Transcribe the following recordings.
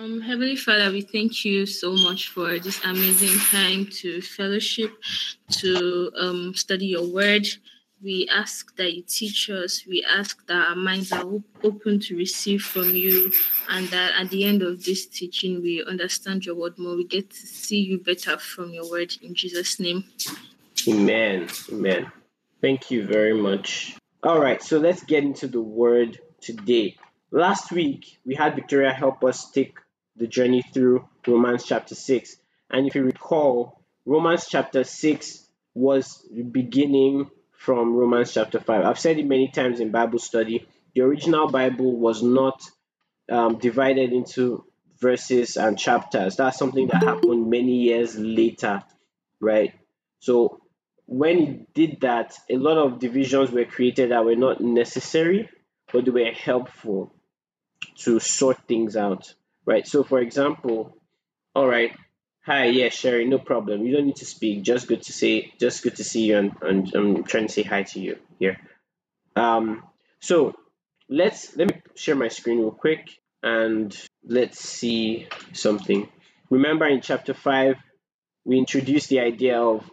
Um, Heavenly Father, we thank you so much for this amazing time to fellowship, to um, study your word. We ask that you teach us. We ask that our minds are open to receive from you, and that at the end of this teaching, we understand your word more. We get to see you better from your word. In Jesus' name. Amen. Amen. Thank you very much. All right, so let's get into the word today. Last week, we had Victoria help us take the journey through Romans chapter 6. And if you recall, Romans chapter 6 was beginning from Romans chapter 5. I've said it many times in Bible study. The original Bible was not um, divided into verses and chapters. That's something that happened many years later, right? So when it did that, a lot of divisions were created that were not necessary, but they were helpful to sort things out right? So for example, all right, hi, yeah, Sherry, no problem. You don't need to speak. Just good to say, just good to see you, and, and I'm trying to say hi to you here. Um, so let's let me share my screen real quick and let's see something. Remember in chapter five, we introduced the idea of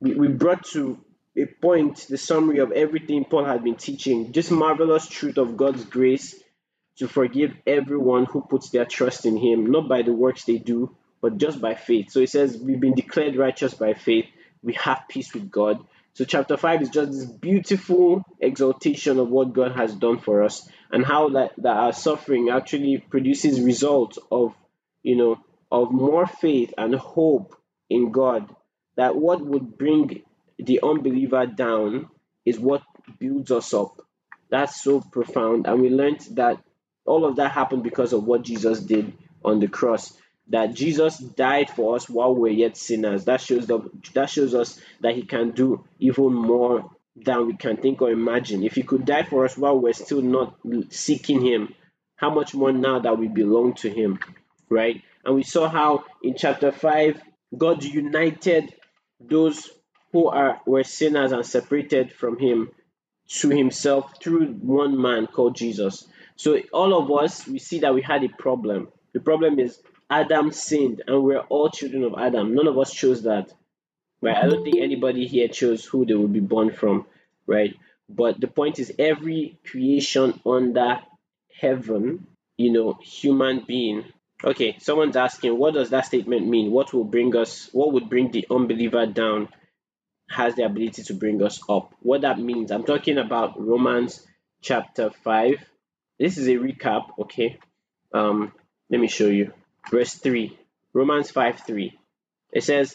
we, we brought to a point the summary of everything Paul had been teaching, this marvelous truth of God's grace to forgive everyone who puts their trust in him, not by the works they do, but just by faith. So he says, We've been declared righteous by faith, we have peace with God. So, chapter 5 is just this beautiful exaltation of what God has done for us and how that, that our suffering actually produces results of, you know, of more faith and hope in God. That what would bring the unbeliever down is what builds us up. That's so profound. And we learned that all of that happened because of what Jesus did on the cross. That Jesus died for us while we're yet sinners. That shows the, that shows us that He can do even more than we can think or imagine. If He could die for us while we're still not seeking Him, how much more now that we belong to Him, right? And we saw how in chapter five, God united those who are were sinners and separated from Him to Himself through one man called Jesus. So all of us, we see that we had a problem. The problem is Adam sinned, and we're all children of Adam. None of us chose that. Right? I don't think anybody here chose who they would be born from, right? But the point is, every creation under heaven, you know, human being. Okay, someone's asking, what does that statement mean? What will bring us, what would bring the unbeliever down has the ability to bring us up? What that means, I'm talking about Romans chapter 5, this is a recap, okay? Um, let me show you. Verse 3, Romans 5 3. It says,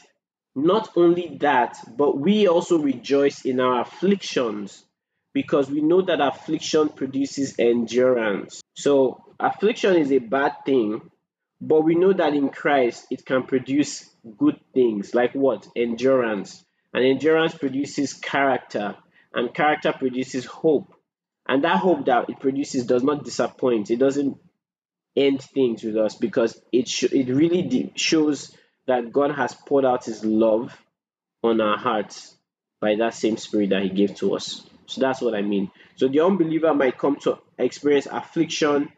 Not only that, but we also rejoice in our afflictions because we know that affliction produces endurance. So, affliction is a bad thing, but we know that in Christ it can produce good things like what? Endurance. And endurance produces character, and character produces hope. And that hope that it produces does not disappoint. It doesn't end things with us because it sh- it really de- shows that God has poured out His love on our hearts by that same Spirit that He gave to us. So that's what I mean. So the unbeliever might come to experience affliction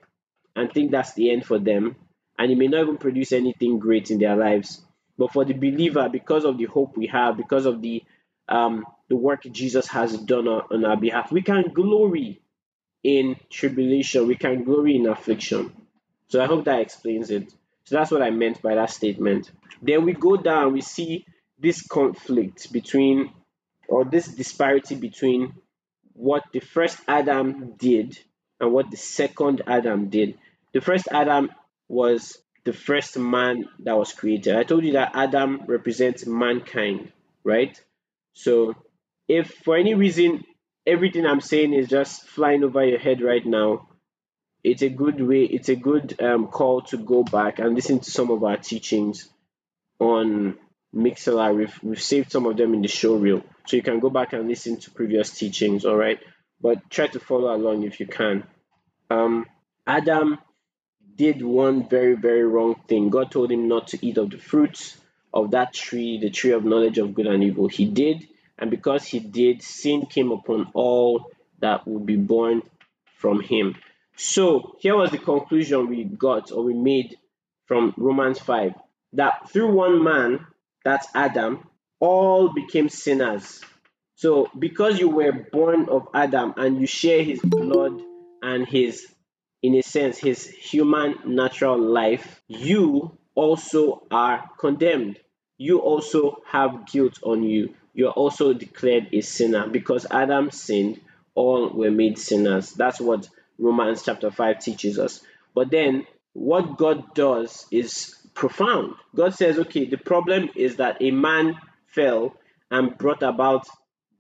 and think that's the end for them, and it may not even produce anything great in their lives. But for the believer, because of the hope we have, because of the um, the work Jesus has done on, our behalf. We can glory in tribulation, we can glory in affliction. So I hope that explains it. So that's what I meant by that statement. Then we go down, we see this conflict between, or this disparity between what the first Adam did and what the second Adam did. The first Adam was the first man that was created. I told you that Adam represents mankind, right? So if for any reason everything I'm saying is just flying over your head right now, it's a good way, it's a good um, call to go back and listen to some of our teachings on Mixlr. We've, we've saved some of them in the show reel. So you can go back and listen to previous teachings, all right? But try to follow along if you can. Um, Adam did one very, very wrong thing. God told him not to eat of the fruits of that tree, the tree of knowledge of good and evil. He did, and because he did, sin came upon all that would be born from him. So here was the conclusion we got or we made from Romans 5 that through one man, that's Adam, all became sinners. So, because you were born of Adam and you share his blood and his, in a sense, his human natural life, you also are condemned. You also have guilt on you. You're also declared a sinner because Adam sinned, all were made sinners. That's what Romans chapter 5 teaches us. But then, what God does is profound. God says, okay, the problem is that a man fell and brought about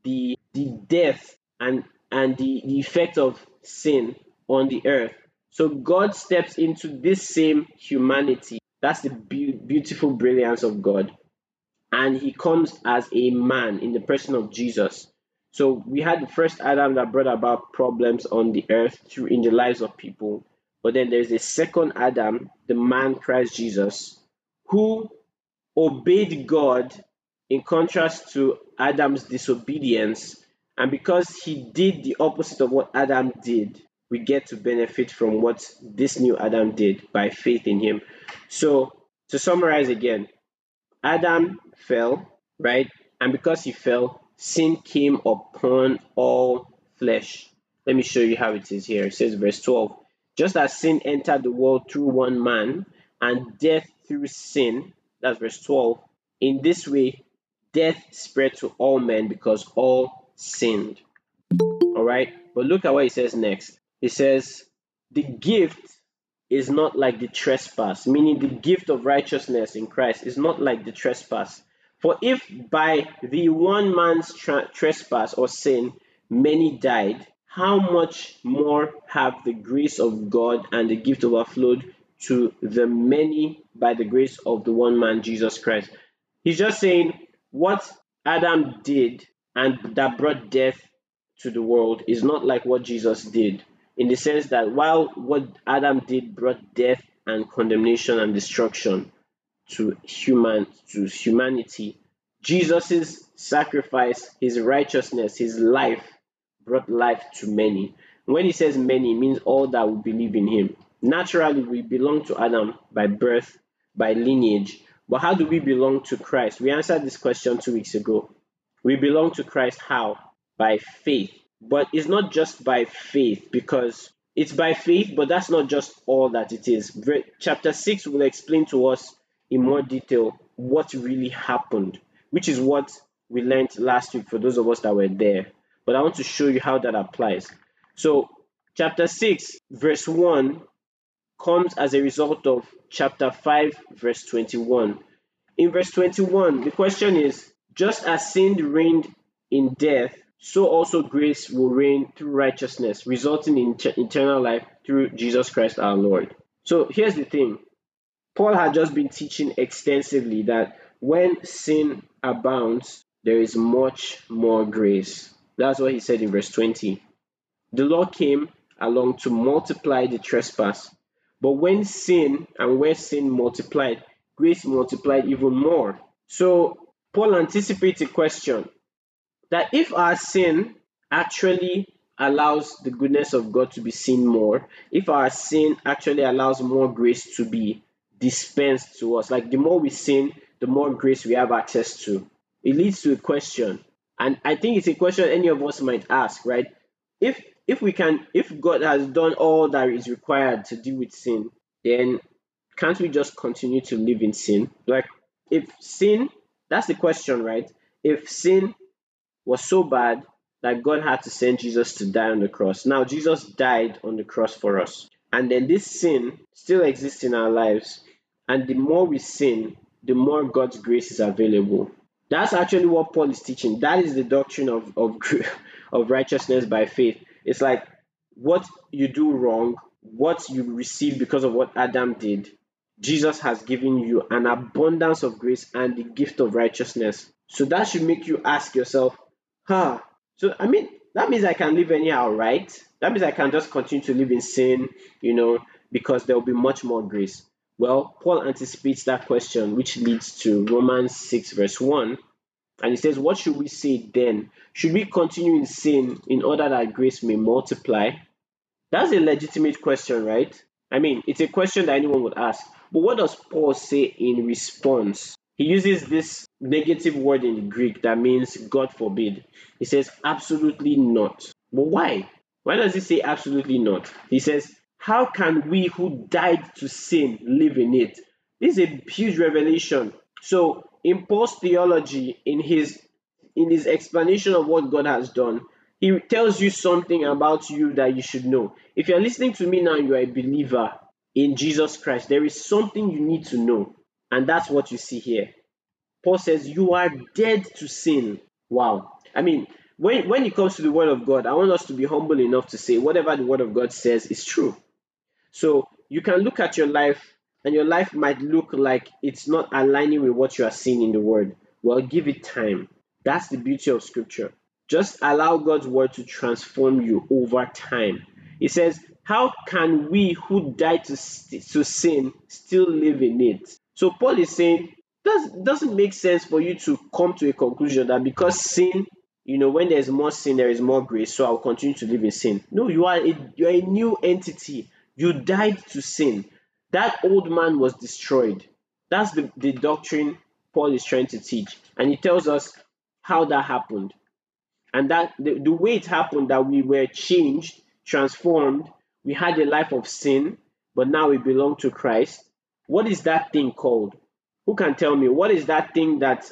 the the death and and the, the effect of sin on the earth. So God steps into this same humanity. That's the be- beautiful brilliance of God. And he comes as a man in the person of Jesus. So we had the first Adam that brought about problems on the earth through in the lives of people. But then there's a second Adam, the man Christ Jesus, who obeyed God in contrast to Adam's disobedience. And because he did the opposite of what Adam did, we get to benefit from what this new Adam did by faith in him. So, to summarize again, Adam fell, right? And because he fell, sin came upon all flesh. Let me show you how it is here. It says, verse 12 Just as sin entered the world through one man, and death through sin, that's verse 12. In this way, death spread to all men because all sinned. All right, but look at what he says next. He says, The gift is not like the trespass, meaning the gift of righteousness in Christ is not like the trespass. For if by the one man's tra- trespass or sin many died, how much more have the grace of God and the gift overflowed to the many by the grace of the one man, Jesus Christ? He's just saying what Adam did and that brought death to the world is not like what Jesus did, in the sense that while what Adam did brought death and condemnation and destruction to human to humanity, Jesus' sacrifice, his righteousness, his life brought life to many. When he says many, means all that will believe in him. Naturally, we belong to Adam by birth, by lineage. But how do we belong to Christ? We answered this question two weeks ago. We belong to Christ how? By faith. But it's not just by faith because it's by faith, but that's not just all that it is. Chapter 6 will explain to us in more detail what really happened, which is what we learned last week for those of us that were there. But I want to show you how that applies. So, chapter 6, verse 1 comes as a result of chapter 5, verse 21. In verse 21, the question is just as sin reigned in death, so also grace will reign through righteousness, resulting in eternal life through Jesus Christ our Lord. So here's the thing Paul had just been teaching extensively that when sin abounds, there is much more grace. That's what he said in verse 20. The law came along to multiply the trespass. But when sin and where sin multiplied, grace multiplied even more. So Paul anticipates a question that if our sin actually allows the goodness of God to be seen more, if our sin actually allows more grace to be dispensed to us, like the more we sin, the more grace we have access to, it leads to a question. And I think it's a question any of us might ask, right? If if we can if God has done all that is required to deal with sin, then can't we just continue to live in sin? Like if sin that's the question, right? If sin was so bad that God had to send Jesus to die on the cross, now Jesus died on the cross for us. And then this sin still exists in our lives. And the more we sin, the more God's grace is available. That's actually what Paul is teaching. That is the doctrine of, of, of righteousness by faith. It's like what you do wrong, what you receive because of what Adam did, Jesus has given you an abundance of grace and the gift of righteousness. So that should make you ask yourself, huh? So, I mean, that means I can live anyhow, right? That means I can just continue to live in sin, you know, because there will be much more grace. Well, Paul anticipates that question, which leads to Romans 6, verse 1. And he says, What should we say then? Should we continue in sin in order that grace may multiply? That's a legitimate question, right? I mean, it's a question that anyone would ask. But what does Paul say in response? He uses this negative word in the Greek that means God forbid. He says, absolutely not. But why? Why does he say absolutely not? He says, How can we who died to sin live in it? This is a huge revelation. So, in Paul's theology, in his in his explanation of what God has done, he tells you something about you that you should know. If you're listening to me now, you are a believer in Jesus Christ. There is something you need to know, and that's what you see here. Paul says, You are dead to sin. Wow. I mean, when, when it comes to the Word of God, I want us to be humble enough to say whatever the Word of God says is true. So you can look at your life, and your life might look like it's not aligning with what you are seeing in the Word. Well, give it time. That's the beauty of Scripture. Just allow God's Word to transform you over time. He says, How can we who died to, to sin still live in it? So Paul is saying, does doesn't make sense for you to come to a conclusion that because sin you know, when there's more sin, there is more grace. So I'll continue to live in sin. No, you are a, you are a new entity. You died to sin. That old man was destroyed. That's the, the doctrine Paul is trying to teach. And he tells us how that happened. And that the, the way it happened that we were changed, transformed, we had a life of sin, but now we belong to Christ. What is that thing called? Who can tell me? What is that thing that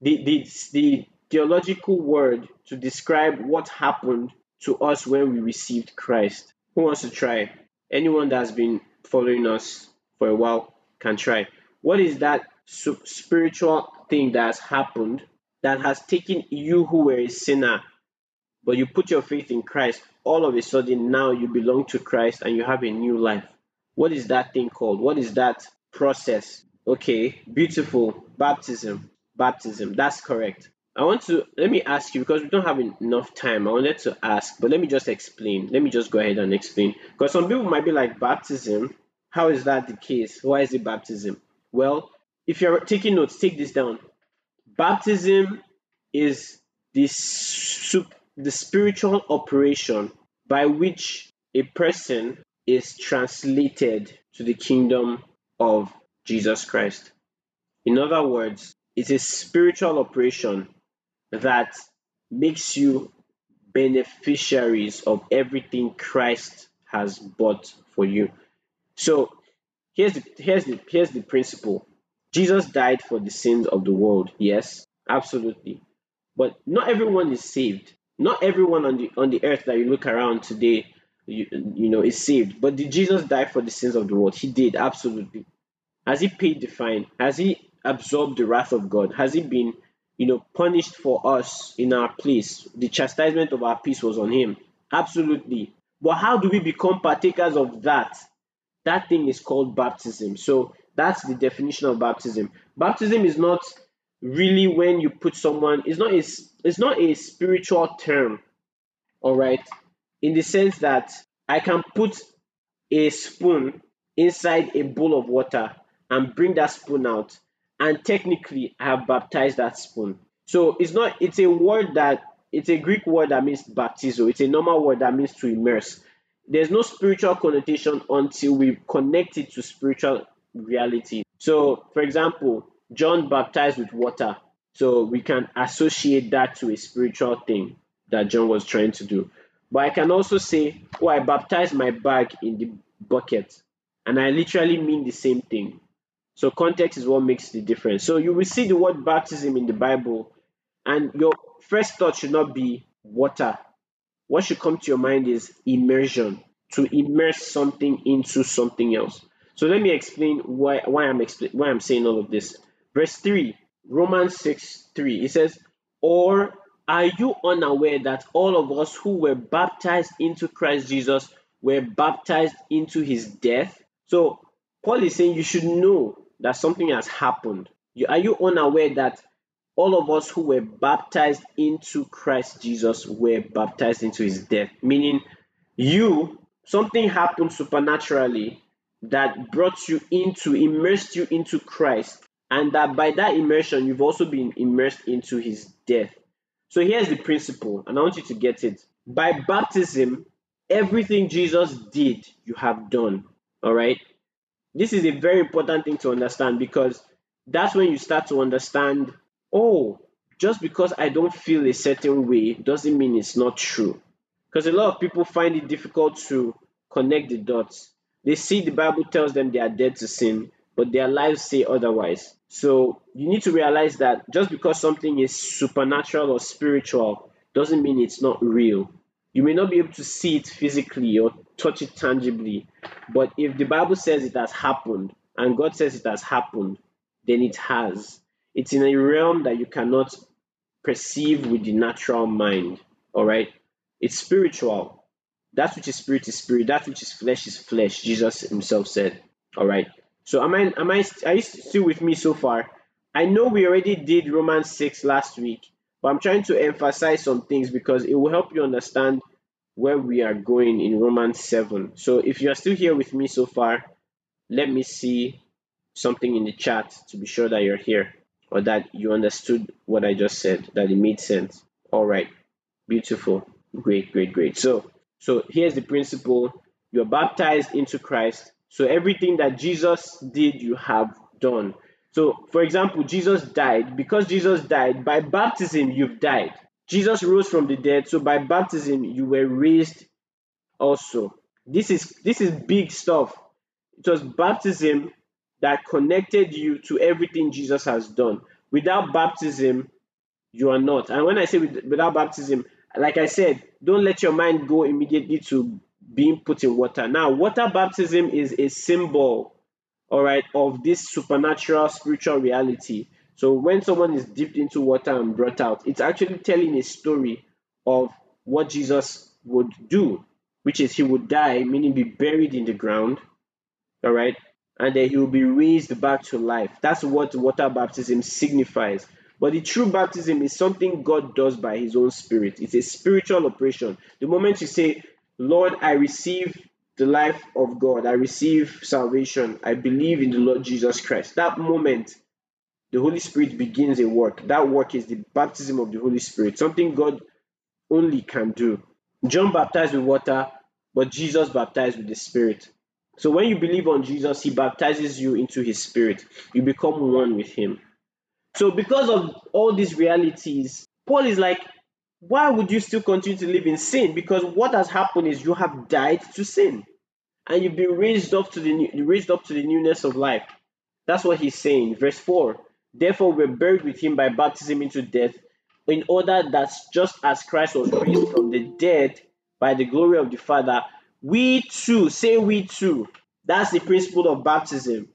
the, the, the theological word to describe what happened to us when we received Christ. Who wants to try? Anyone that's been following us for a while can try. What is that spiritual thing that has happened that has taken you who were a sinner, but you put your faith in Christ? All of a sudden, now you belong to Christ and you have a new life. What is that thing called? What is that process? Okay, beautiful. Baptism. Baptism. That's correct. I want to let me ask you because we don't have enough time. I wanted to ask, but let me just explain. Let me just go ahead and explain because some people might be like baptism. How is that the case? Why is it baptism? Well, if you're taking notes, take this down. Baptism is this the spiritual operation by which a person is translated to the kingdom of Jesus Christ. In other words, it's a spiritual operation that makes you beneficiaries of everything Christ has bought for you. So here's the here's the here's the principle. Jesus died for the sins of the world. Yes, absolutely. But not everyone is saved. Not everyone on the on the earth that you look around today, you, you know, is saved. But did Jesus die for the sins of the world? He did, absolutely. Has he paid the fine? Has he absorbed the wrath of God? Has he been you know, punished for us in our place. The chastisement of our peace was on him. Absolutely. But how do we become partakers of that? That thing is called baptism. So that's the definition of baptism. Baptism is not really when you put someone, it's not a, it's not a spiritual term, all right, in the sense that I can put a spoon inside a bowl of water and bring that spoon out and technically I have baptized that spoon. So it's not it's a word that it's a Greek word that means baptizo. It's a normal word that means to immerse. There's no spiritual connotation until we connect it to spiritual reality. So, for example, John baptized with water. So we can associate that to a spiritual thing that John was trying to do. But I can also say, oh, I baptized my bag in the bucket. And I literally mean the same thing. So context is what makes the difference. So you will see the word baptism in the Bible, and your first thought should not be water. What should come to your mind is immersion, to immerse something into something else. So let me explain why why I'm expl- why I'm saying all of this. Verse 3, Romans 6 3, it says, Or are you unaware that all of us who were baptized into Christ Jesus were baptized into his death? So Paul is saying you should know that something has happened. You, are you unaware that all of us who were baptized into Christ Jesus were baptized into his death? Meaning, you, something happened supernaturally that brought you into, immersed you into Christ, and that by that immersion, you've also been immersed into his death. So here's the principle, and I want you to get it. By baptism, everything Jesus did, you have done. All right? this is a very important thing to understand because that's when you start to understand oh, just because I don't feel a certain way doesn't mean it's not true. Because a lot of people find it difficult to connect the dots. They see the Bible tells them they are dead to sin, but their lives say otherwise. So you need to realize that just because something is supernatural or spiritual doesn't mean it's not real. You may not be able to see it physically or touch it tangibly, but if the Bible says it has happened and God says it has happened, then it has. It's in a realm that you cannot perceive with the natural mind. All right, it's spiritual. That which is spirit is spirit. That which is flesh is flesh. Jesus Himself said. All right. So am I am I are you still with me so far? I know we already did Romans 6 last week, but I'm trying to emphasize some things because it will help you understand where we are going in Romans 7. So if you are still here with me so far, let me see something in the chat to be sure that you're here or that you understood what I just said, that it made sense. All right. Beautiful. Great, great, great. So so here's the principle. You're baptized into Christ so everything that Jesus did, you have done. So, for example, Jesus died. Because Jesus died, by baptism, you've died. Jesus rose from the dead. So by baptism, you were raised also. This is this is big stuff. It was baptism that connected you to everything Jesus has done. Without baptism, you are not. And when I say without baptism, like I said, don't let your mind go immediately to being put in water. Now, water baptism is a symbol, all right, of this supernatural spiritual reality. So when someone is dipped into water and brought out, it's actually telling a story of what Jesus would do, which is he would die, meaning be buried in the ground, all right, and then he will be raised back to life. That's what water baptism signifies. But the true baptism is something God does by his own spirit. It's a spiritual operation. The moment you say, Lord, I receive the life of God. I receive salvation. I believe in the Lord Jesus Christ. That moment, the Holy Spirit begins a work. That work is the baptism of the Holy Spirit, something God only can do. John baptized with water, but Jesus baptized with the Spirit. So when you believe on Jesus, he baptizes you into his spirit. You become one with him. So because of all these realities, Paul is like, why would you still continue to live in sin? Because what has happened is you have died to sin, and you've been raised up to the raised up to the newness of life. That's what he's saying. Verse four. Therefore, we're buried with him by baptism into death, in order that just as Christ was raised from the dead by the glory of the Father, we too say we too. That's the principle of baptism,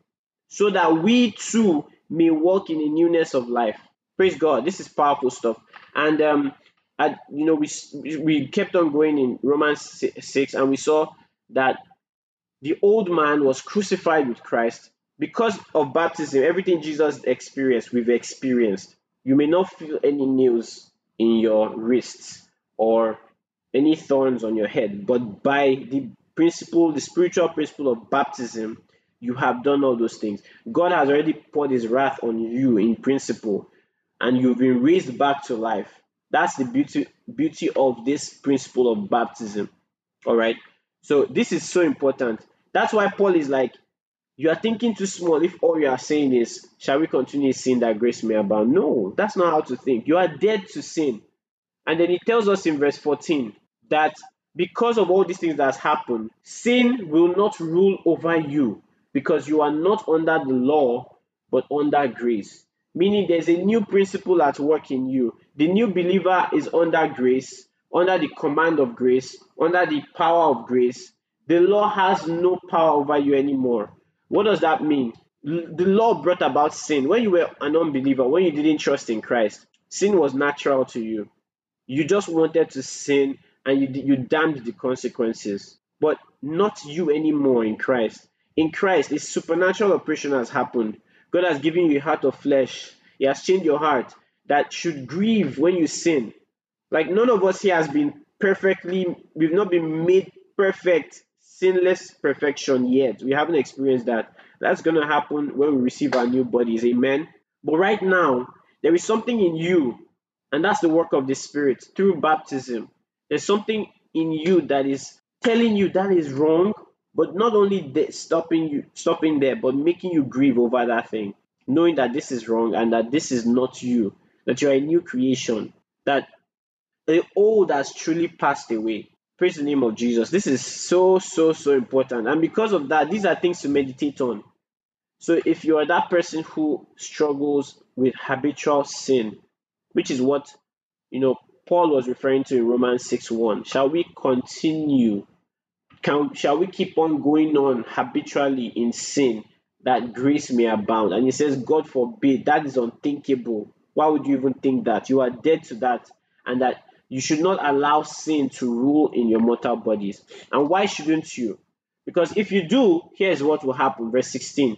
so that we too may walk in the newness of life. Praise God. This is powerful stuff. And um, you know, we we kept on going in Romans six, and we saw that the old man was crucified with Christ because of baptism. Everything Jesus experienced, we've experienced. You may not feel any nails in your wrists or any thorns on your head, but by the principle, the spiritual principle of baptism, you have done all those things. God has already poured his wrath on you in principle, and you've been raised back to life. That's the beauty beauty of this principle of baptism. All right. So this is so important. That's why Paul is like, you are thinking too small if all you are saying is, shall we continue sin that grace may abound? No, that's not how to think. You are dead to sin. And then he tells us in verse 14 that because of all these things that has happened, sin will not rule over you because you are not under the law but under grace. Meaning there's a new principle at work in you. The new believer is under grace, under the command of grace, under the power of grace. The law has no power over you anymore. What does that mean? The law brought about sin. When you were an unbeliever, when you didn't trust in Christ, sin was natural to you. You just wanted to sin and you, you damned the consequences. But not you anymore in Christ. In Christ, a supernatural operation has happened. God has given you a heart of flesh. He has changed your heart that should grieve when you sin. Like none of us here has been perfectly, we've not been made perfect, sinless perfection yet. We haven't experienced that. That's going to happen when we receive our new bodies. Amen. But right now, there is something in you, and that's the work of the Spirit through baptism. There's something in you that is telling you that is wrong, But not only stopping you stopping there, but making you grieve over that thing, knowing that this is wrong and that this is not you, that you are a new creation, that the old has truly passed away. Praise the name of Jesus. This is so, so, so important. And because of that, these are things to meditate on. So if you are that person who struggles with habitual sin, which is what you know Paul was referring to in Romans 6 1, shall we continue? Can, shall we keep on going on habitually in sin that grace may abound? And he says, God forbid, that is unthinkable. Why would you even think that? You are dead to that, and that you should not allow sin to rule in your mortal bodies. And why shouldn't you? Because if you do, here's what will happen. Verse 16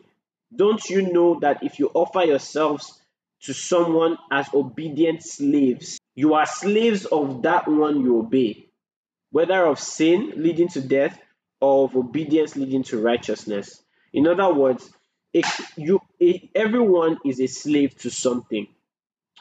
don't you know that if you offer yourselves to someone as obedient slaves, you are slaves of that one you obey, whether of sin leading to death or of obedience leading to righteousness? In other words, if you if everyone is a slave to something.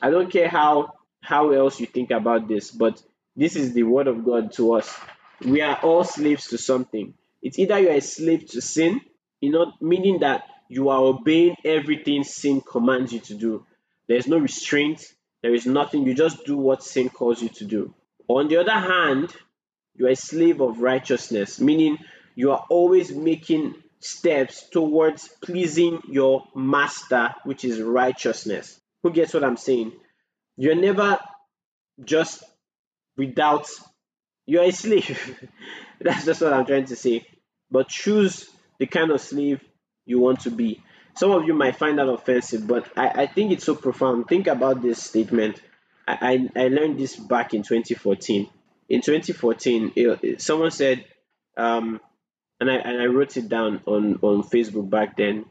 I don't care how how else you think about this, but this is the word of God to us. We are all slaves to something. It's either you're a slave to sin, you know, meaning that you are obeying everything sin commands you to do. There's no restraint, there is nothing, you just do what sin calls you to do. On the other hand, you are a slave of righteousness, meaning you are always making steps towards pleasing your master, which is righteousness. Who gets what I'm saying? You're never just without, you're a slave. That's just what I'm trying to say. But choose the kind of slave you want to be. Some of you might find that offensive, but I, I think it's so profound. Think about this statement. I, I, I learned this back in 2014. In 2014, it, someone said, um, and I, and I wrote it down on, on Facebook back then.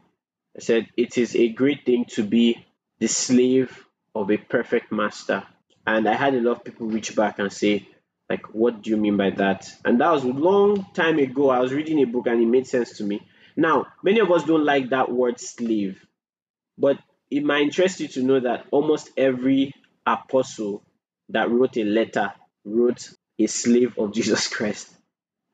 I said, It is a great thing to be the slave of a perfect master. And I had a lot of people reach back and say, like, what do you mean by that? And that was a long time ago. I was reading a book and it made sense to me. Now, many of us don't like that word slave, but it might interest you to know that almost every apostle that wrote a letter wrote a slave of Jesus Christ.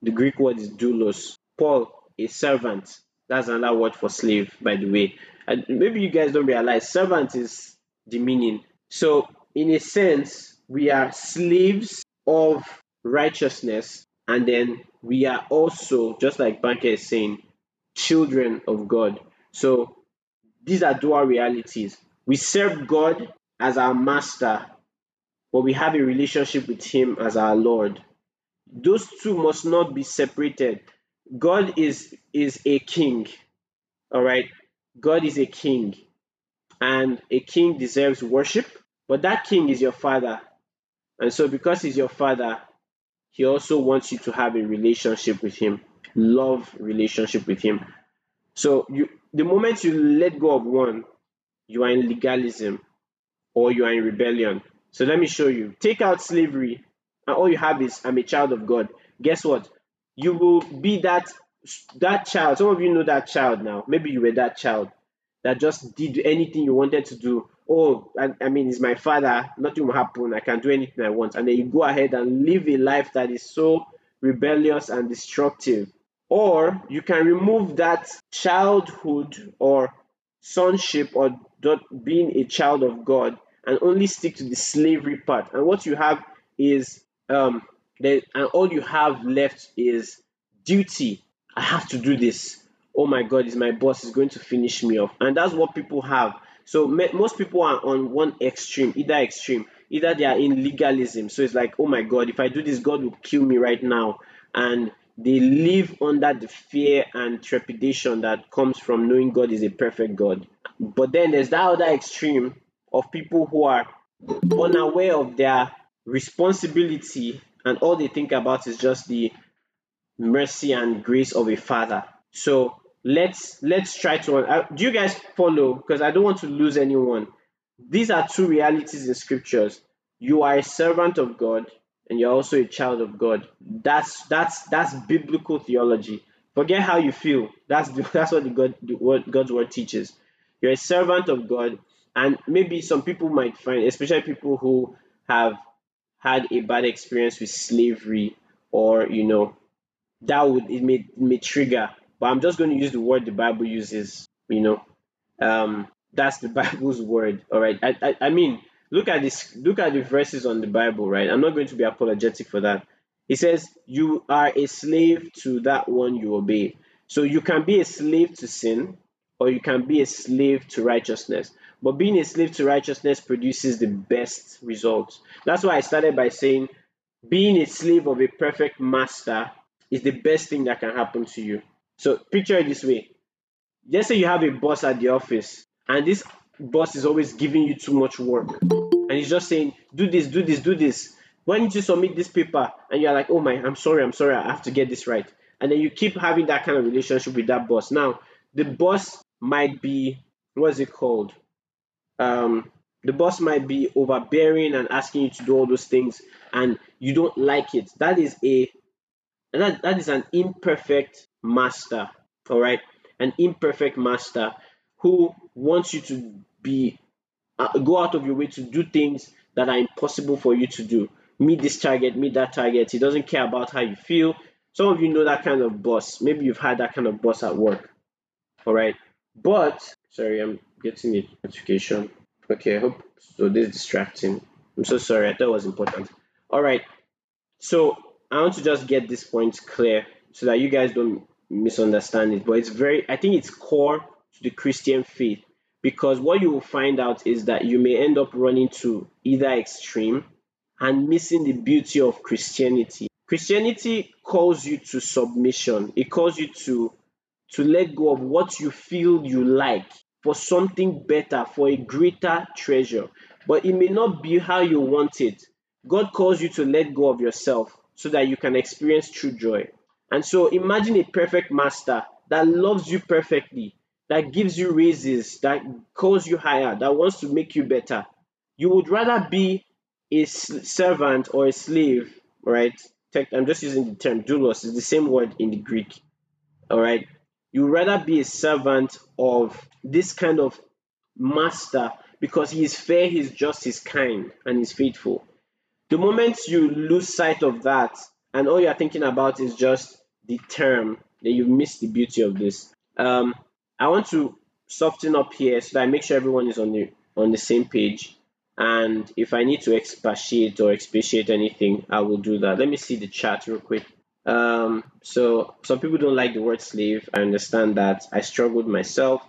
The Greek word is doulos. Paul, a servant. That's another word for slave, by the way. And maybe you guys don't realize servant is the meaning. So, in a sense, we are slaves of righteousness, and then we are also, just like Banker is saying, children of God. So these are dual realities. We serve God as our master, but we have a relationship with Him as our Lord. Those two must not be separated. God is is a king. All right. God is a king. And a king deserves worship, but that king is your father. And so because he's your father, he also wants you to have a relationship with him love relationship with him. So you the moment you let go of one, you are in legalism or you are in rebellion. So let me show you. Take out slavery, and all you have is I'm a child of God. Guess what? You will be that that child. Some of you know that child now. Maybe you were that child that just did anything you wanted to do. Oh, I, I mean, it's my father. Nothing will happen. I can do anything I want. And then you go ahead and live a life that is so rebellious and destructive. Or you can remove that childhood or sonship or being a child of God and only stick to the slavery part. And what you have is um and all you have left is duty. I have to do this. Oh my God, is my boss is going to finish me off, and that's what people have. So most people are on one extreme, either extreme, either they are in legalism. So it's like, oh my God, if I do this, God will kill me right now, and they live under the fear and trepidation that comes from knowing God is a perfect God. But then there's that other extreme of people who are unaware of their responsibility and all they think about is just the mercy and grace of a father. So let's let's try to uh, do you guys follow because I don't want to lose anyone. These are two realities in scriptures. You are a servant of God and you're also a child of God. That's that's that's biblical theology. Forget how you feel. That's the, that's what the God the word, God's word teaches. You're a servant of God, and maybe some people might find, especially people who have had a bad experience with slavery or you know that would it may may trigger. But I'm just going to use the word the Bible uses. You know, um, that's the Bible's word. All right. I, I I mean, look at this. Look at the verses on the Bible. Right. I'm not going to be apologetic for that. He says, "You are a slave to that one you obey." So you can be a slave to sin, or you can be a slave to righteousness. But being a slave to righteousness produces the best results. That's why I started by saying being a slave of a perfect master is the best thing that can happen to you. So picture it this way. Just say you have a boss at the office and this boss is always giving you too much work and he's just saying, do this, do this, do this. Why don't you submit this paper? And you're like, oh my, I'm sorry, I'm sorry, I have to get this right. And then you keep having that kind of relationship with that boss. Now, the boss might be, what's it called? Um, the boss might be overbearing and asking you to do all those things and you don't like it. That is a that, that is an imperfect master, all right? An imperfect master who wants you to be uh, go out of your way to do things that are impossible for you to do. Meet this target, meet that target. He doesn't care about how you feel. Some of you know that kind of boss. Maybe you've had that kind of boss at work. All right. But sorry, I'm getting a notification. Okay, I hope so. This is distracting. I'm so sorry. I thought it was important. All right. So I want to just get this point clear so that you guys don't misunderstand it. But it's very, I think it's core to the Christian faith because what you will find out is that you may end up running to either extreme and missing the beauty of Christianity. Christianity calls you to submission. It calls you to to let go of what you feel you like for something better, for a greater treasure. But it may not be how you want it. God calls you to let go of yourself so that you can experience true joy. And so imagine a perfect master that loves you perfectly, that gives you raises, that calls you higher, that wants to make you better. You would rather be a servant or a slave, right? I'm just using the term doulos, it's the same word in the Greek, all right? You'd rather be a servant of this kind of master because he is fair, he's just, he's kind, and he's faithful. The moment you lose sight of that and all you're thinking about is just the term, then you miss the beauty of this. Um, I want to soften up here so that I make sure everyone is on the on the same page. And if I need to expatiate or expatiate anything, I will do that. Let me see the chat real quick. Um, so some people don't like the word slave. I understand that. I struggled myself.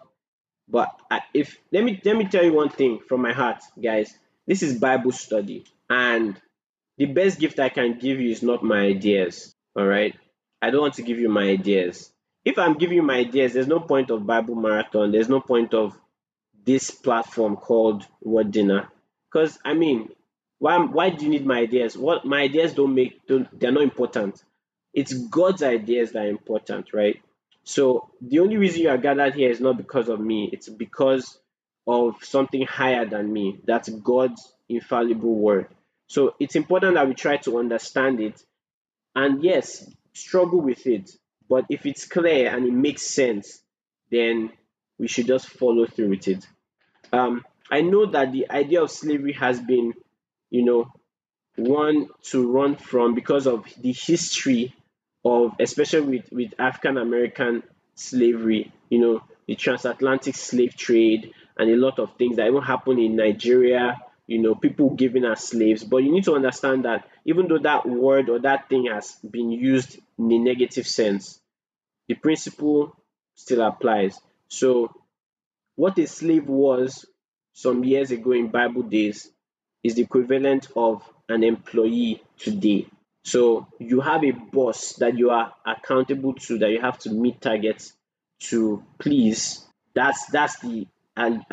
But if let me let me tell you one thing from my heart, guys. This is Bible study, and the best gift I can give you is not my ideas. All right, I don't want to give you my ideas. If I'm giving you my ideas, there's no point of Bible marathon. There's no point of this platform called Word Dinner. Because I mean, why why do you need my ideas? What my ideas don't make don't they're not important. It's God's ideas that are important, right? So the only reason you are gathered here is not because of me, it's because of something higher than me. That's God's infallible word. So it's important that we try to understand it and yes, struggle with it. But if it's clear and it makes sense, then we should just follow through with it. Um, I know that the idea of slavery has been, you know, one to run from because of the history of especially with, with African American slavery, you know, the transatlantic slave trade and a lot of things that even happened in Nigeria, you know, people giving us slaves. But you need to understand that even though that word or that thing has been used in a negative sense, the principle still applies. So, what a slave was some years ago in Bible days is the equivalent of an employee today. So you have a boss that you are accountable to, that you have to meet targets to please. That's that's the and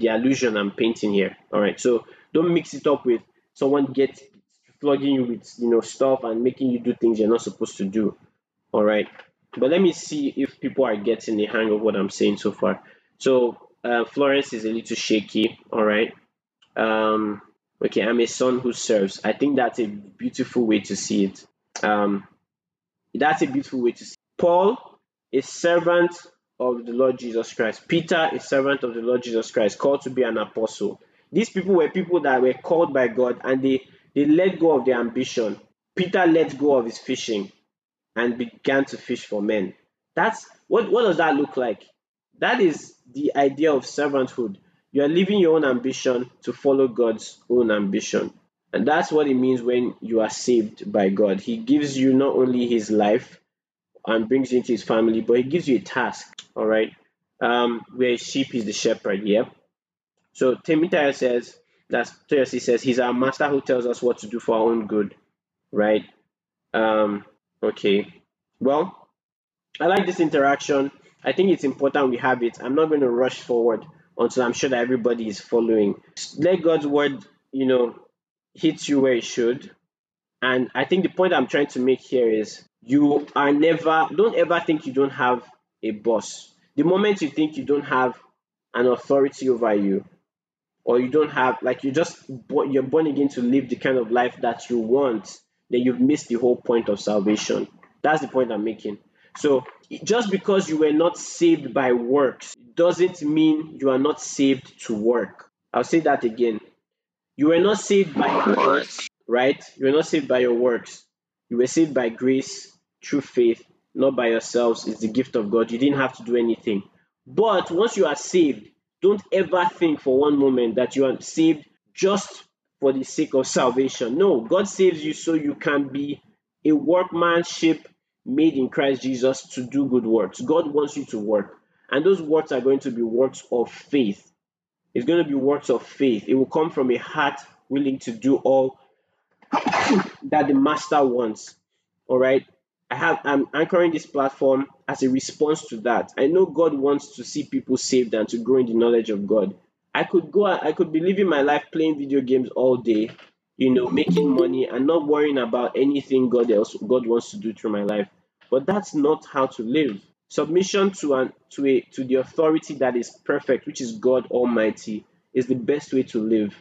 the illusion I'm painting here. All right. So don't mix it up with someone get flogging you with you know stuff and making you do things you're not supposed to do. All right. But let me see if people are getting the hang of what I'm saying so far. So uh, Florence is a little shaky. All right. Um, okay, I'm a son who serves. I think that's a beautiful way to see it. Um, that's a beautiful way to see. It. Paul a servant of the Lord Jesus Christ. Peter is servant of the Lord Jesus Christ, called to be an apostle. These people were people that were called by God and they, they let go of their ambition. Peter let go of his fishing and began to fish for men. That's what what does that look like? That is the idea of servanthood. You are leaving your own ambition to follow God's own ambition. And that's what it means when you are saved by God. He gives you not only his life and brings you into his family, but he gives you a task. All right. Um, where sheep is the shepherd, yeah. So Timotheus says that's Thursday says he's our master who tells us what to do for our own good. Right? Um, okay. Well, I like this interaction. I think it's important we have it. I'm not going to rush forward until I'm sure that everybody is following. Let God's word, you know, hit you where it should. And I think the point I'm trying to make here is you are never, don't ever think you don't have a boss. The moment you think you don't have an authority over you, or you don't have, like you just, you're born again to live the kind of life that you want, then you've missed the whole point of salvation. That's the point I'm making. So just because you were not saved by works doesn't mean you are not saved to work. I'll say that again. You were not saved by works, right? You were not saved by your works. You were saved by grace through faith, not by yourselves. It's the gift of God. You didn't have to do anything. But once you are saved, don't ever think for one moment that you are saved just for the sake of salvation. No, God saves you so you can be a workmanship made in Christ Jesus to do good works. God wants you to work. And those works are going to be works of faith. It's going to be works of faith. It will come from a heart willing to do all that the master wants. All right. I have I'm anchoring this platform as a response to that. I know God wants to see people saved and to grow in the knowledge of God. I could go I could be living my life playing video games all day, you know, making money and not worrying about anything God else God wants to do through my life. But that's not how to live. Submission to an to a to the authority that is perfect, which is God Almighty, is the best way to live.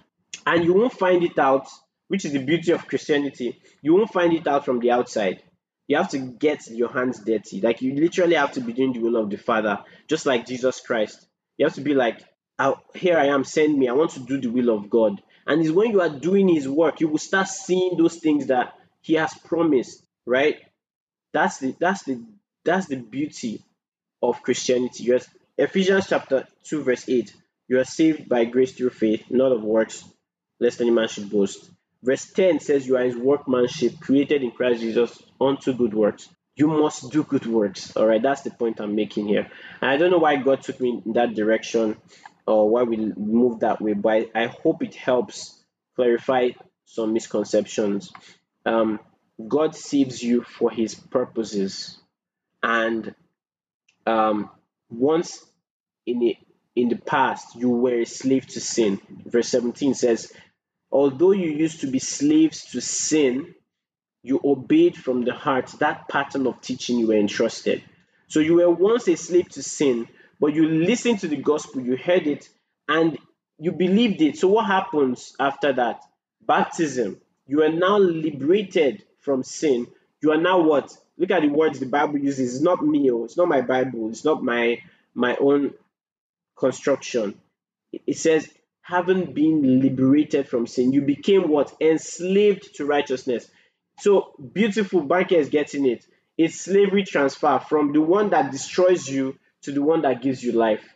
And you won't find it out, which is the beauty of Christianity. You won't find it out from the outside. You have to get your hands dirty. Like you literally have to be doing the will of the Father, just like Jesus Christ. You have to be like, here I am, send me. I want to do the will of God. And it's when you are doing his work, you will start seeing those things that he has promised, right? That's the that's the that's the beauty of Christianity. You're, Ephesians chapter 2, verse 8. You are saved by grace through faith, not of works, lest any man should boast. Verse 10 says you are his workmanship, created in Christ Jesus unto good works. You must do good works. All right, that's the point I'm making here. And I don't know why God took me in that direction or why we moved that way, but I, I hope it helps clarify some misconceptions. Um, God saves you for his purposes and um, once in the in the past you were a slave to sin. Verse 17 says, Although you used to be slaves to sin, you obeyed from the heart that pattern of teaching you were entrusted. So you were once a slave to sin, but you listened to the gospel, you heard it, and you believed it. So what happens after that? Baptism. You are now liberated from sin. You are now what? look at the words the Bible uses. It's not me, oh, it's not my Bible, it's not my my own construction. It says, having been liberated from sin, you became what? Enslaved to righteousness. So beautiful, Barker is getting it. It's slavery transfer from the one that destroys you to the one that gives you life.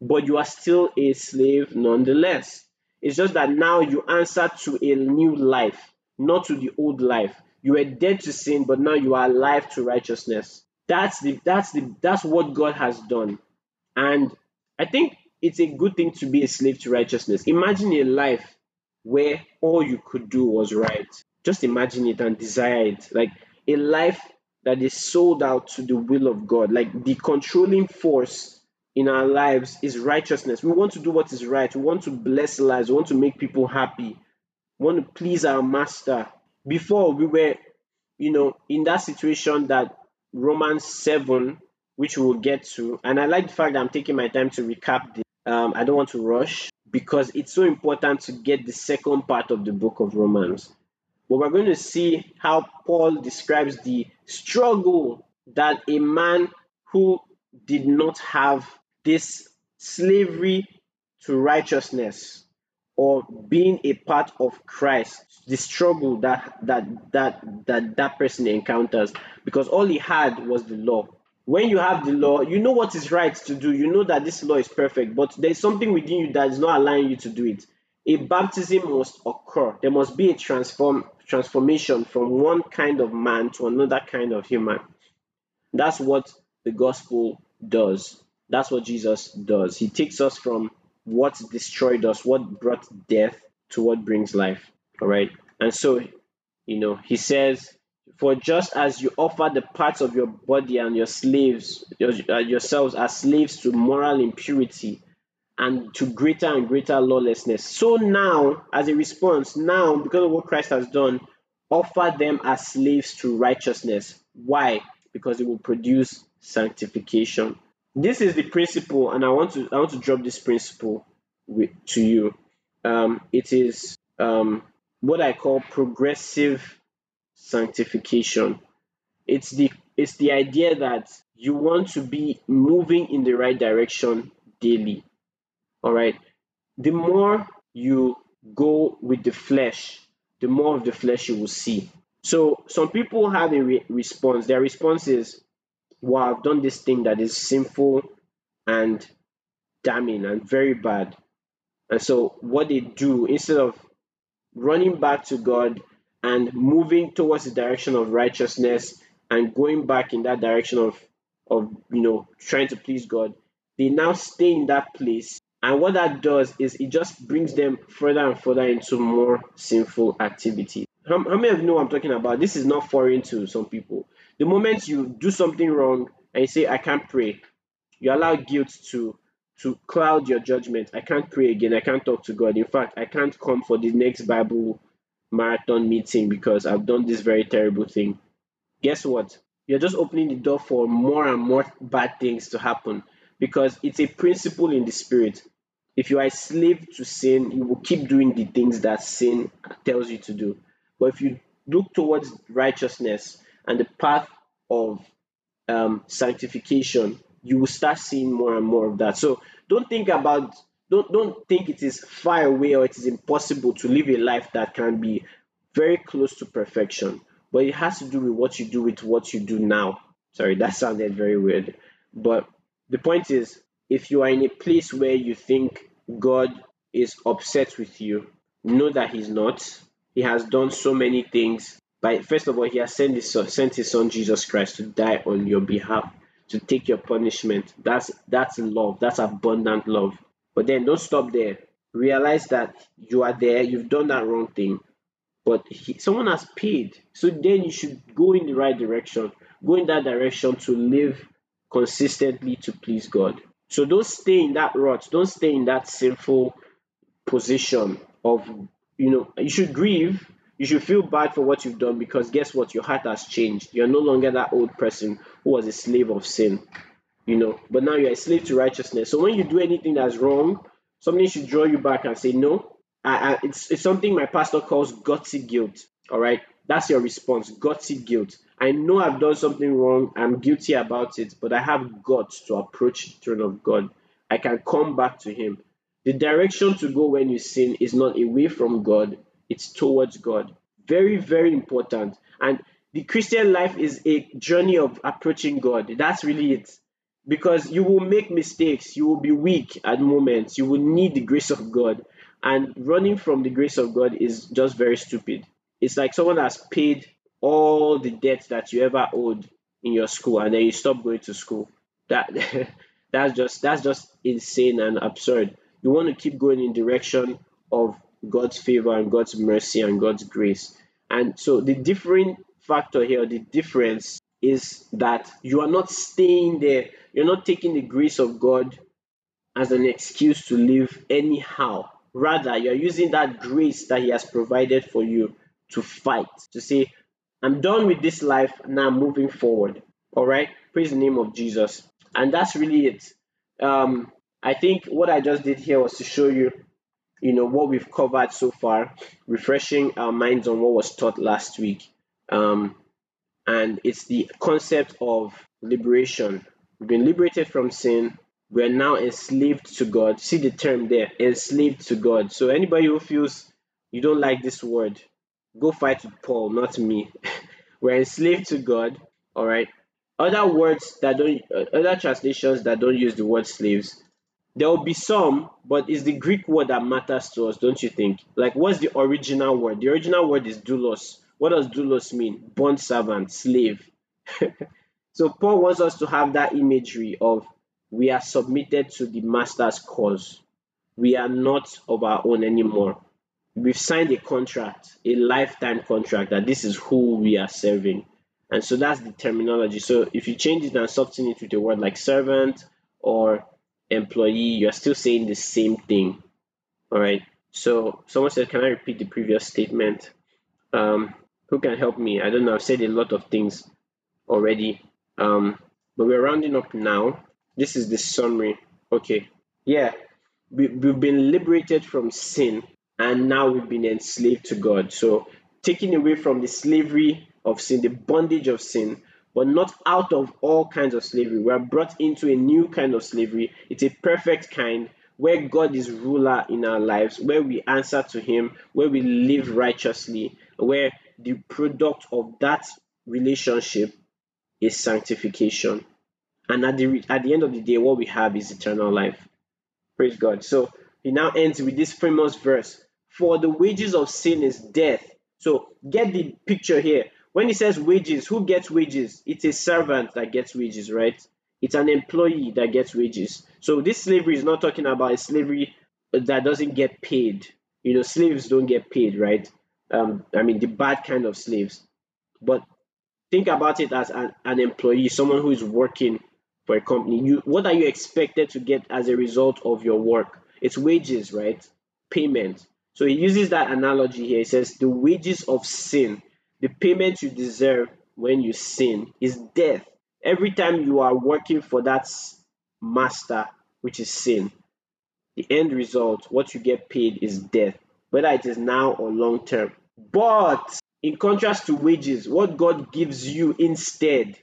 But you are still a slave nonetheless. It's just that now you answer to a new life, not to the old life. You were dead to sin, but now you are alive to righteousness. That's the that's the that's what God has done. And I think it's a good thing to be a slave to righteousness. Imagine a life where all you could do was right. Just imagine it and desire it. Like a life that is sold out to the will of God. Like the controlling force in our lives is righteousness. We want to do what is right. We want to bless lives. We want to make people happy. We want to please our master before we were, you know, in that situation that Romans 7, which we'll get to, and I like the fact that I'm taking my time to recap this. Um, I don't want to rush because it's so important to get the second part of the book of Romans. But we're going to see how Paul describes the struggle that a man who did not have this slavery to righteousness or being a part of Christ, the struggle that that that that that person encounters, because all he had was the law. When you have the law, you know what is right to do. You know that this law is perfect, but there's something within you that is not allowing you to do it. A baptism must occur. There must be a transform transformation from one kind of man to another kind of human. That's what the gospel does. That's what Jesus does. He takes us from what destroyed us, what brought death, to what brings life. All right. And so, you know, he says, For just as you offer the parts of your body and your slaves, your, uh, yourselves as slaves to moral impurity and to greater and greater lawlessness, so now, as a response, now, because of what Christ has done, offer them as slaves to righteousness. Why? Because it will produce sanctification. This is the principle, and I want to I want to drop this principle with, to you. Um, it is um, what I call progressive sanctification. It's the it's the idea that you want to be moving in the right direction daily. All right. The more you go with the flesh, the more of the flesh you will see. So some people have a re- response. Their response is, "Well, I've done this thing that is sinful and damning and very bad." And so what they do instead of running back to God and moving towards the direction of righteousness and going back in that direction of of you know trying to please God, they now stay in that place. And what that does is it just brings them further and further into more sinful activity. How, how many of you know I'm talking about? This is not foreign to some people. The moment you do something wrong and you say, I can't pray, you allow guilt to to cloud your judgment. I can't pray again. I can't talk to God. In fact, I can't come for the next Bible marathon meeting because I've done this very terrible thing. Guess what? You're just opening the door for more and more bad things to happen because it's a principle in the spirit. If you are a slave to sin, you will keep doing the things that sin tells you to do. But if you look towards righteousness and the path of um, sanctification, you will start seeing more and more of that. So don't think about don't don't think it is far away or it is impossible to live a life that can be very close to perfection. But it has to do with what you do with what you do now. Sorry, that sounded very weird. But the point is, if you are in a place where you think God is upset with you, know that He's not. He has done so many things. By first of all, He has sent His son, sent His Son Jesus Christ to die on your behalf to take your punishment. That's that's love. That's abundant love. But then don't stop there. Realize that you are there. You've done that wrong thing, but he, someone has paid. So then you should go in the right direction. Go in that direction to live consistently to please God. So don't stay in that rut. Don't stay in that sinful position of you know. You should grieve you should feel bad for what you've done because guess what? Your heart has changed. You're no longer that old person who was a slave of sin, you know, but now you're a slave to righteousness. So when you do anything that's wrong, something should draw you back and say, No, I, I, it's, it's something my pastor calls gutsy guilt. All right, that's your response gutsy guilt. I know I've done something wrong, I'm guilty about it, but I have guts to approach the throne of God. I can come back to Him. The direction to go when you sin is not away from God, it's towards God. Very, very important. And the Christian life is a journey of approaching God. That's really it. Because you will make mistakes, you will be weak at moments, you will need the grace of God. And running from the grace of God is just very stupid. It's like someone has paid all the debt that you ever owed in your school and then you stop going to school. That that's just that's just insane and absurd. You want to keep going in direction of God's favor and God's mercy and God's grace. And so the different factor here, the difference is that you are not staying there, you're not taking the grace of God as an excuse to live anyhow. Rather, you're using that grace that He has provided for you to fight, to say, I'm done with this life, now I'm moving forward. All right, praise the name of Jesus. And that's really it. Um, I think what I just did here was to show you you know what we've covered so far, refreshing our minds on what was taught last week. Um, and it's the concept of liberation. We've been liberated from sin, we're now enslaved to God. See the term there, enslaved to God. So anybody who feels you don't like this word, go fight with Paul, not me. we're enslaved to God. All right. Other words that don't, uh, other translations that don't use the word slaves, there will be some, but it's the Greek word that matters to us, don't you think? Like, what's the original word? The original word is doulos. What does doulos mean? Bond servant, slave. so Paul wants us to have that imagery of we are submitted to the master's cause. We are not of our own anymore. We've signed a contract, a lifetime contract, that this is who we are serving. And so that's the terminology. So if you change it and soften it with a word like servant or employee, you're still saying the same thing. All right. So someone said, Can I repeat the previous statement? Um, who can help me? I don't know. I've said a lot of things already. Um, but we're rounding up now. This is the summary. Okay. Yeah. We, we've been liberated from sin and now we've been enslaved to God. So taken away from the slavery of sin, the bondage of sin, but not out of all kinds of slavery. We are brought into a new kind of slavery. It's a perfect kind where God is ruler in our lives, where we answer to Him, where we live righteously, where the product of that relationship is sanctification. And at the at the end of the day, what we have is eternal life. Praise God. So he now ends with this famous verse: "For the wages of sin is death." So get the picture here. When he says wages, who gets wages? It's a servant that gets wages, right? It's an employee that gets wages. So this slavery is not talking about a slavery that doesn't get paid. You know, slaves don't get paid, right? Um, I mean, the bad kind of slaves. But think about it as an, an employee, someone who is working for a company. You, what are you expected to get as a result of your work? It's wages, right? Payment. So he uses that analogy here. He says the wages of sin the payment you deserve when you sin is death. Every time you are working for that master, which is sin, the end result, what you get paid is death, whether it is now or long term. But in contrast to wages, what God gives you instead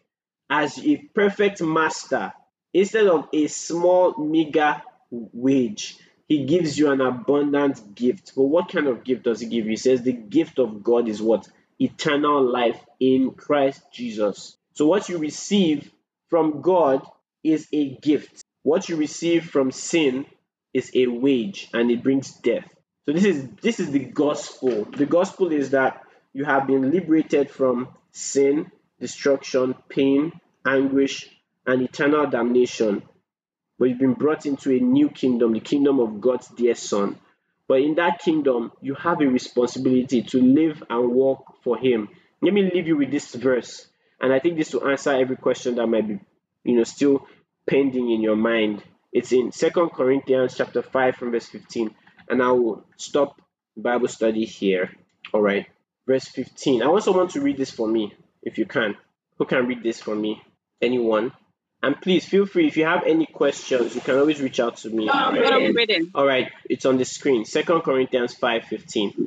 as a perfect master, instead of a small, meager wage, he gives you an abundant gift. But what kind of gift does he give you? He says the gift of God is what? eternal life in Christ Jesus. So, what you receive from God is a gift. What you receive from sin is a wage and it brings death. So this is this is the gospel. The gospel is that you have been liberated from sin, destruction, pain, anguish, and eternal damnation. But you've been brought into a new kingdom, the kingdom of God's dear Son. But in that kingdom, you have a responsibility to live and walk for Him. Let me leave you with this verse, and I think this will answer every question that might be, you know, still pending in your mind. It's in Second Corinthians chapter 5 from verse 15. And I will stop Bible study here. All right. Verse 15. I also want someone to read this for me, if you can. Who can read this for me? Anyone? And please feel free if you have any questions, you can always reach out to me. All right, All right it's on the screen. Second Corinthians 5:15.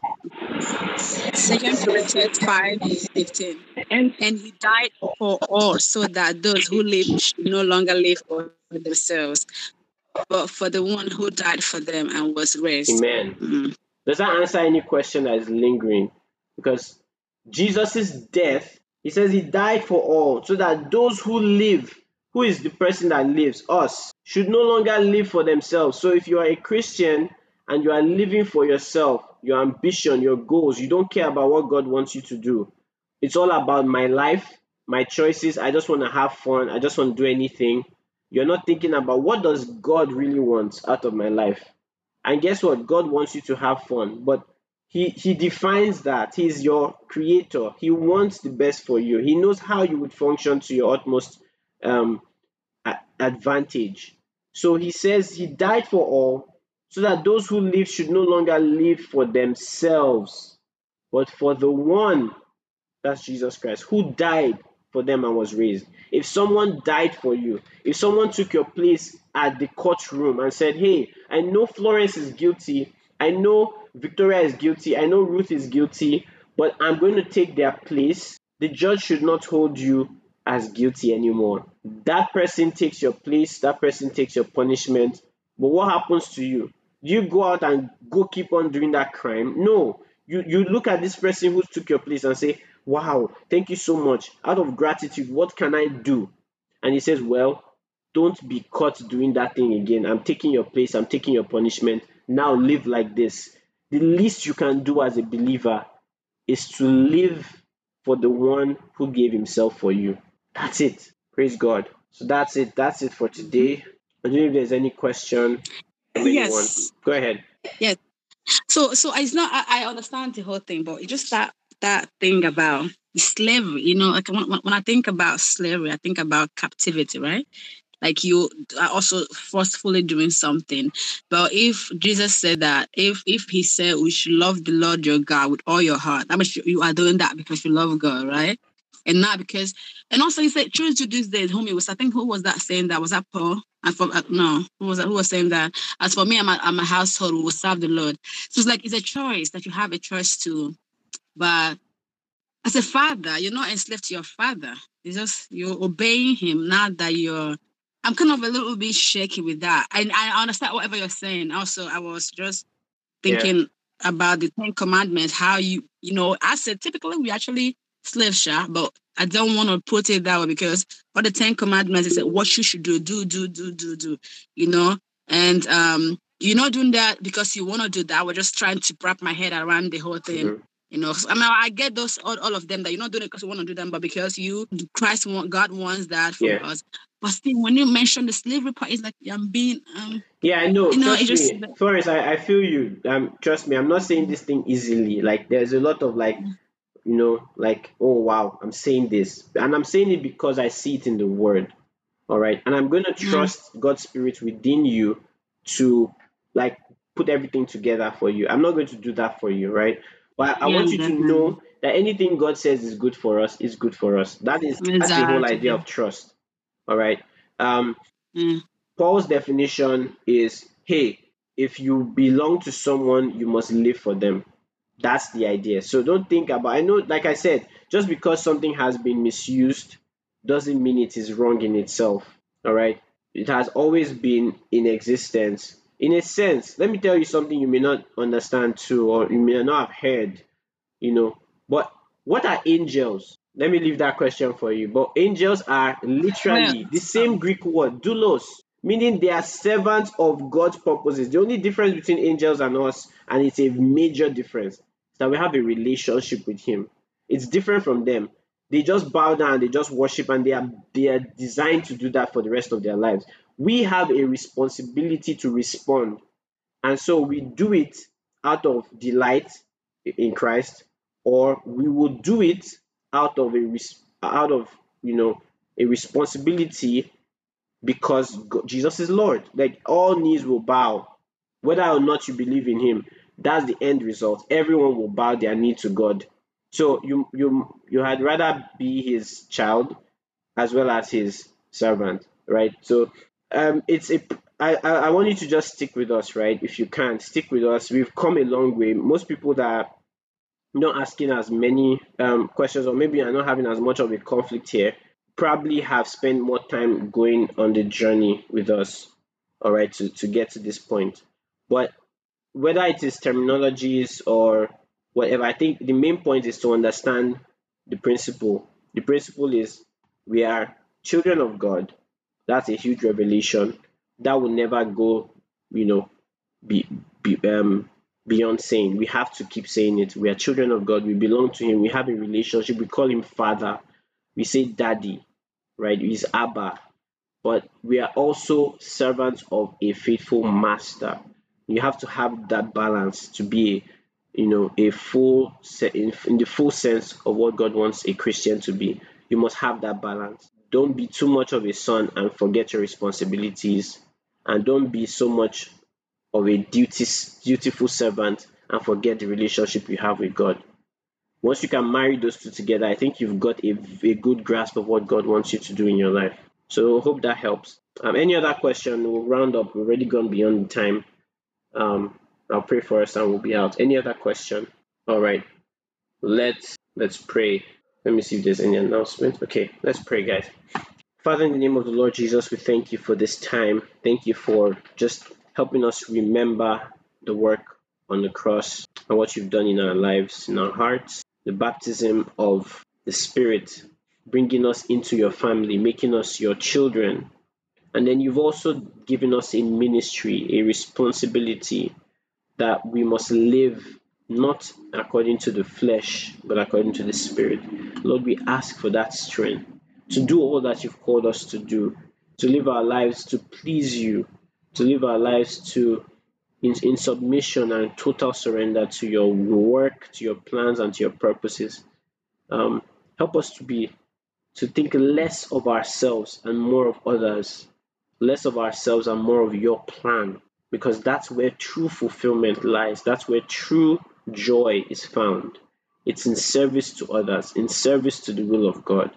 Second Corinthians 5 15. And, and he died for all so that those who live should no longer live for themselves, but for the one who died for them and was raised. Amen. Mm. Does that answer any question that is lingering? Because Jesus' death, he says he died for all so that those who live who is the person that lives? Us. Should no longer live for themselves. So if you are a Christian and you are living for yourself, your ambition, your goals, you don't care about what God wants you to do. It's all about my life, my choices. I just want to have fun. I just want to do anything. You're not thinking about what does God really want out of my life. And guess what? God wants you to have fun, but he he defines that. He's your creator. He wants the best for you. He knows how you would function to your utmost um, advantage. So he says he died for all so that those who live should no longer live for themselves, but for the one, that's Jesus Christ, who died for them and was raised. If someone died for you, if someone took your place at the courtroom and said, Hey, I know Florence is guilty, I know Victoria is guilty, I know Ruth is guilty, but I'm going to take their place, the judge should not hold you as guilty anymore. that person takes your place, that person takes your punishment. But what happens to you? Do you go out and go keep on doing that crime? No. You you look at this person who took your place and say, Wow, thank you so much. Out of gratitude, what can I do? And he says, Well, don't be caught doing that thing again. I'm taking your place, I'm taking your punishment. Now live like this. The least you can do as a believer is to live for the one who gave himself for you. That's it. Praise God. So that's it. That's it for today. I don't know if there's any question. Yes. Go ahead. Yes. So so it's not I, I understand the whole thing, but it's just that that thing about slavery, you know, like when, when I think about slavery, I think about captivity, right? like you are also forcefully doing something. But if jesus said that if if he said we should love the lord your god with all your heart that means you are doing that because you love god right? And not because and also he said choose to these days whom was i think who was that saying that? Was that paul? And for uh, no who was that who was saying that? As for me i'm a, I'm a household who will serve the lord. So it's like it's a choice that you have a choice to but as a father you're not enslaved to your father it's just you're obeying him now that you're I'm kind of a little bit shaky with that. And I understand whatever you're saying. Also, I was just thinking yeah. about the Ten Commandments, how you, you know, I said typically we actually slave shop, but I don't want to put it that way because what the Ten Commandments is what you should do, do, do, do, do, do, you know? And um, you're not doing that because you want to do that. We're just trying to wrap my head around the whole thing. Mm-hmm. You know, I mean, I get those all, all of them that you're not doing it because you want to do them, but because you Christ want God wants that from yeah. us. But still, when you mention the slavery part, it's like I'm being um. Yeah, I know. You know, trust just, me, Florence, I, I feel you. Um, trust me, I'm not saying this thing easily. Like, there's a lot of like, you know, like, oh wow, I'm saying this, and I'm saying it because I see it in the Word. All right, and I'm gonna trust mm. God's Spirit within you to like put everything together for you. I'm not going to do that for you, right? But I yeah, want you definitely. to know that anything God says is good for us is good for us. That is exactly. that's the whole idea of trust. All right. Um, mm. Paul's definition is hey, if you belong to someone, you must live for them. That's the idea. So don't think about I know, like I said, just because something has been misused doesn't mean it is wrong in itself. All right. It has always been in existence in a sense, let me tell you something you may not understand too, or you may not have heard, you know. But what are angels? Let me leave that question for you. But angels are literally the same Greek word, doulos, meaning they are servants of God's purposes. The only difference between angels and us, and it's a major difference, is that we have a relationship with Him. It's different from them. They just bow down, they just worship, and they are they are designed to do that for the rest of their lives we have a responsibility to respond. And so we do it out of delight in Christ, or we will do it out of a out of you know a responsibility because Jesus is Lord. Like all knees will bow, whether or not you believe in Him. That's the end result. Everyone will bow their knee to God. So you you you had rather be His child as well as His servant, right? So um, it's a I, I want you to just stick with us, right? If you can, stick with us. We've come a long way. Most people that are not asking as many um, questions or maybe are not having as much of a conflict here probably have spent more time going on the journey with us, all right, to, to get to this point. But whether it is terminologies or whatever, I think the main point is to understand the principle. The principle is we are children of God that's a huge revelation. That will never go, you know, be, be um beyond saying. We have to keep saying it. We are children of God. We belong to Him. We have a relationship. We call Him Father. We say Daddy, right? He's Abba. But we are also servants of a faithful Master. You have to have that balance to be, you know, a full in, in the full sense of what God wants a Christian to be. You must have that balance don't be too much of a son and forget your responsibilities and don't be so much of a duties, dutiful servant and forget the relationship you have with God. Once you can marry those two together, I think you've got a, a good grasp of what God wants you to do in your life. So hope that helps. Um, any other question? We'll round up. We've already gone beyond the time. Um, I'll pray for us and we'll be out. Any other question? All right. Let's let's pray. Let me see if there's any announcement. Okay, let's pray, guys. Father, in the name of the Lord Jesus, we thank you for this time. Thank you for just helping us remember the work on the cross and what you've done in our lives, in our hearts, the baptism of the Spirit, bringing us into your family, making us your children. And then you've also given us a ministry, a responsibility that we must live not according to the flesh, but according to the Spirit. Lord, we ask for that strength to do all that you've called us to do, to live our lives to please you, to live our lives to in, in submission and total surrender to your work, to your plans, and to your purposes. Um, help us to be to think less of ourselves and more of others, less of ourselves and more of your plan, because that's where true fulfillment lies. That's where true joy is found. It's in service to others, in service to the will of God,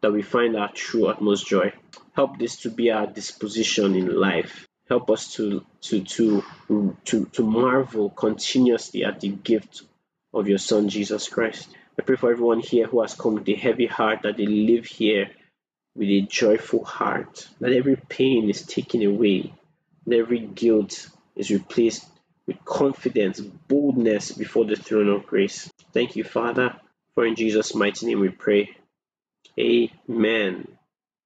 that we find our true utmost joy. Help this to be our disposition in life help us to to to to to marvel continuously at the gift of your son jesus christ i pray for everyone here who has come with a heavy heart that they live here with a joyful heart that every pain is taken away that every guilt is replaced with confidence boldness before the throne of grace. Thank you father for in jesus mighty name we pray. Amen